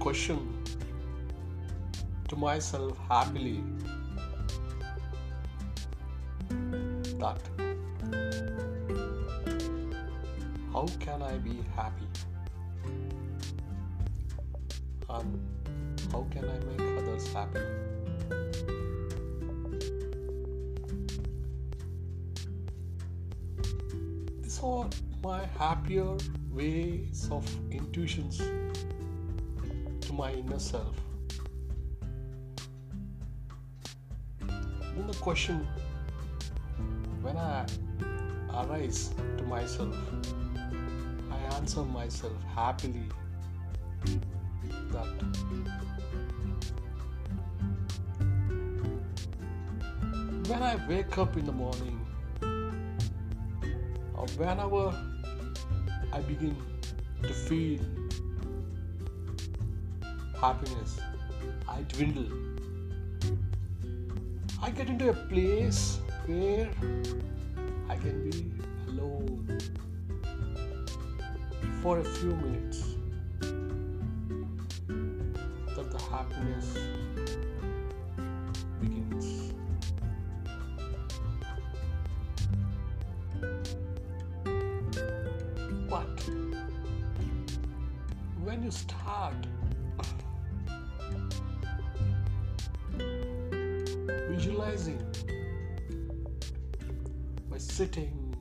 question to myself happily that how can I be happy? And how can I make others happy? These are my happier ways of intuitions to my inner self. Then the question when I arise to myself, I answer myself happily that when I wake up in the morning or whenever I begin to feel happiness, I dwindle. I get into a place where I can be alone for a few minutes. That the happiness begins. But when you start visualizing by sitting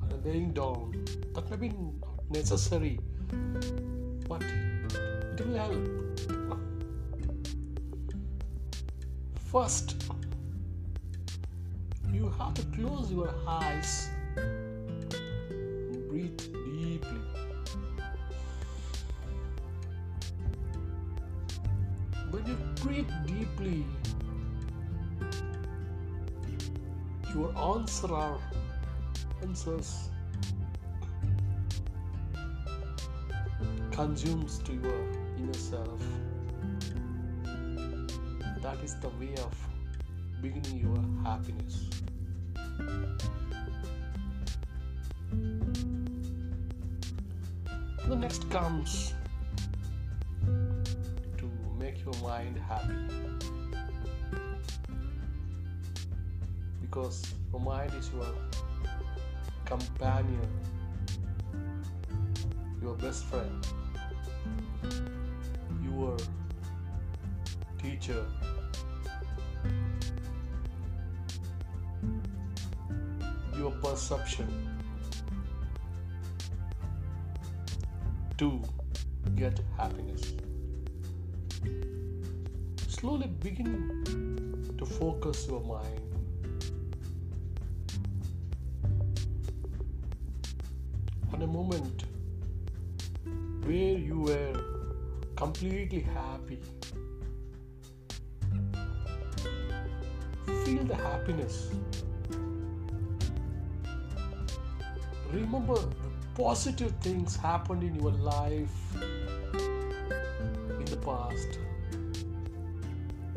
or laying down, that may be not necessary, but it will help. First, you have to close your eyes your answer are answers consumes to your inner self. That is the way of beginning your happiness. The next comes to make your mind happy. Because your mind is your companion, your best friend, your teacher. Your perception to get happiness. Slowly begin to focus your mind a moment where you were completely happy. Feel the happiness. Remember the positive things happened in your life in the past.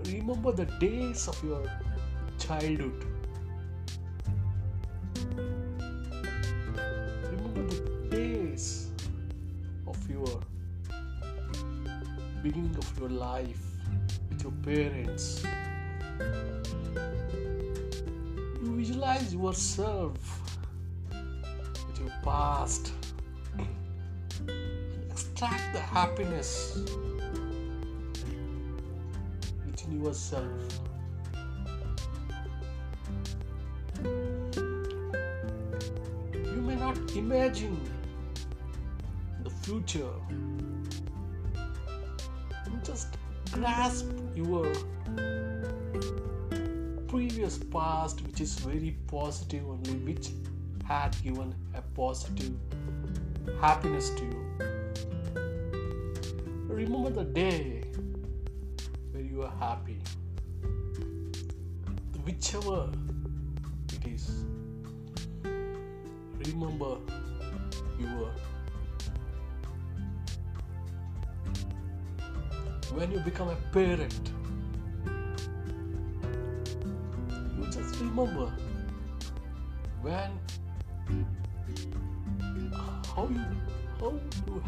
Remember the days of your childhood. Beginning of your life with your parents. You visualize yourself with your past and extract the happiness within yourself. You may not imagine the future. You just grasp your previous past, which is very positive only, which had given a positive happiness to you. Remember the day where you are happy, whichever it is. Remember your when you become a parent, you just remember when how you how you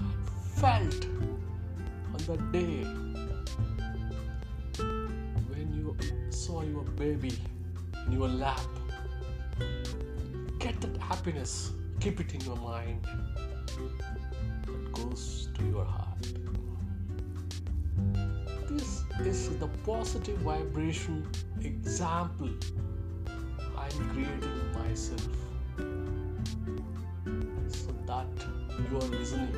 felt on the day when you saw your baby in your lap. Get that happiness, keep it in your mind. That goes to your heart. Is the positive vibration example I'm creating myself so that you are listening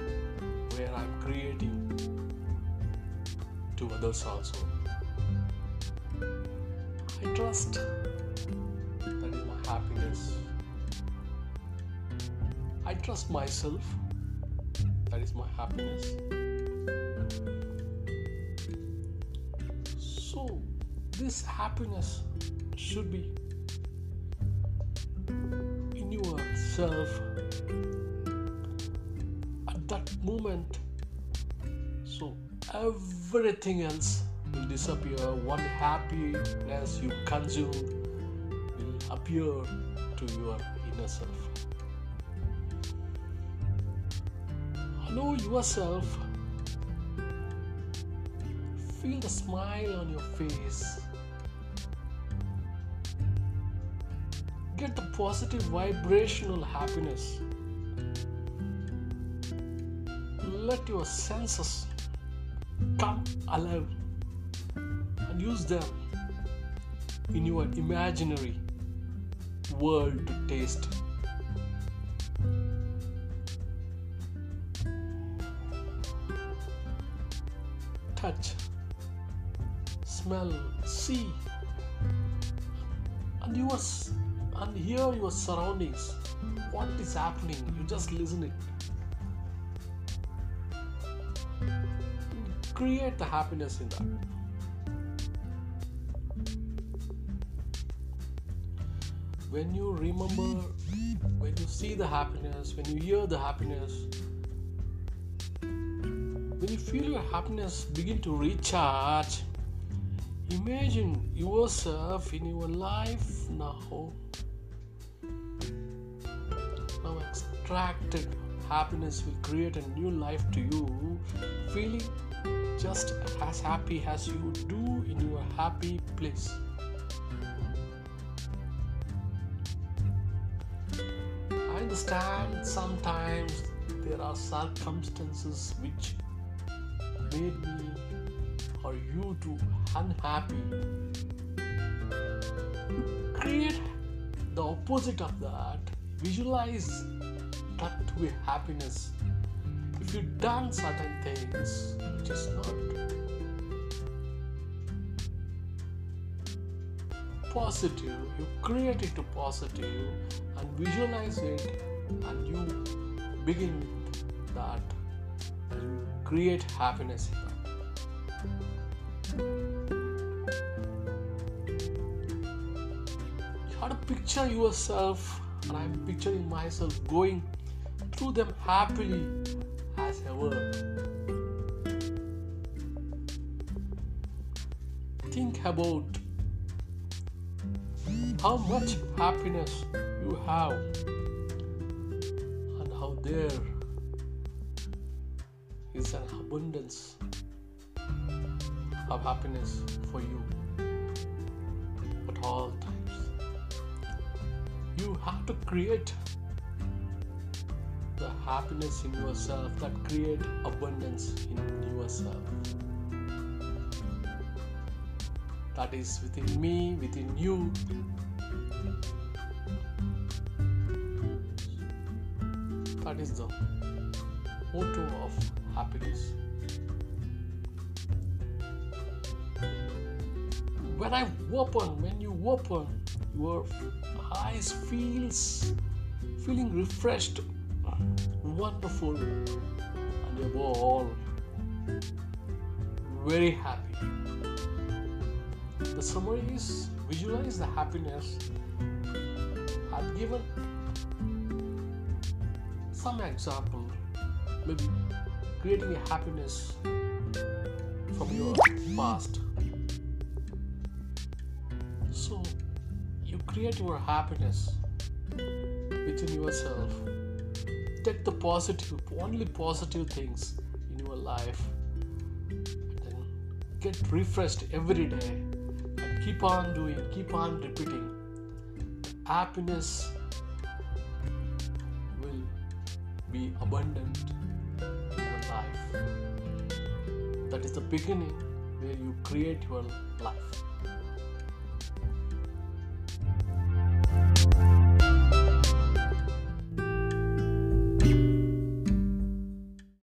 where I'm creating to others also. I trust that is my happiness. I trust myself. That is my happiness. So, this happiness should be in yourself at that moment. So, everything else will disappear. One happiness you consume will appear to your inner self. Know yourself. Feel the smile on your face. Get the positive vibrational happiness. Let your senses come alive and use them in your imaginary world to taste. Touch, smell, see, and your s- and hear your surroundings. What is happening? You just listen it. Create the happiness in that. when you remember, when you see the happiness, when you hear the happiness, when you feel your happiness begin to recharge, imagine yourself in your life now. Now, extracted happiness will create a new life to you, feeling just as happy as you do in your happy place. I understand sometimes there are circumstances which made me or you to unhappy. Create the opposite of that. Visualize that to be happiness. If you done certain things which is not positive, you create it to positive and visualize it and you begin that and create happiness. You to picture yourself and I'm picturing myself going through them happily as ever. Think about how much happiness you have and how there is an abundance of happiness for you at all times. You have to create the happiness in yourself that create abundance in yourself. That is within me, within you, that is the motto of happiness. When I open, when you open, your eyes feels feeling refreshed, wonderful, and above all, very happy. The summary is visualize the happiness. I've given some example, maybe creating a happiness from your past. So you create your happiness within yourself. Take the positive, only positive things in your life and then get refreshed every day and keep on doing, keep on repeating. Happiness will be abundant in your life. That is the beginning where you create your life.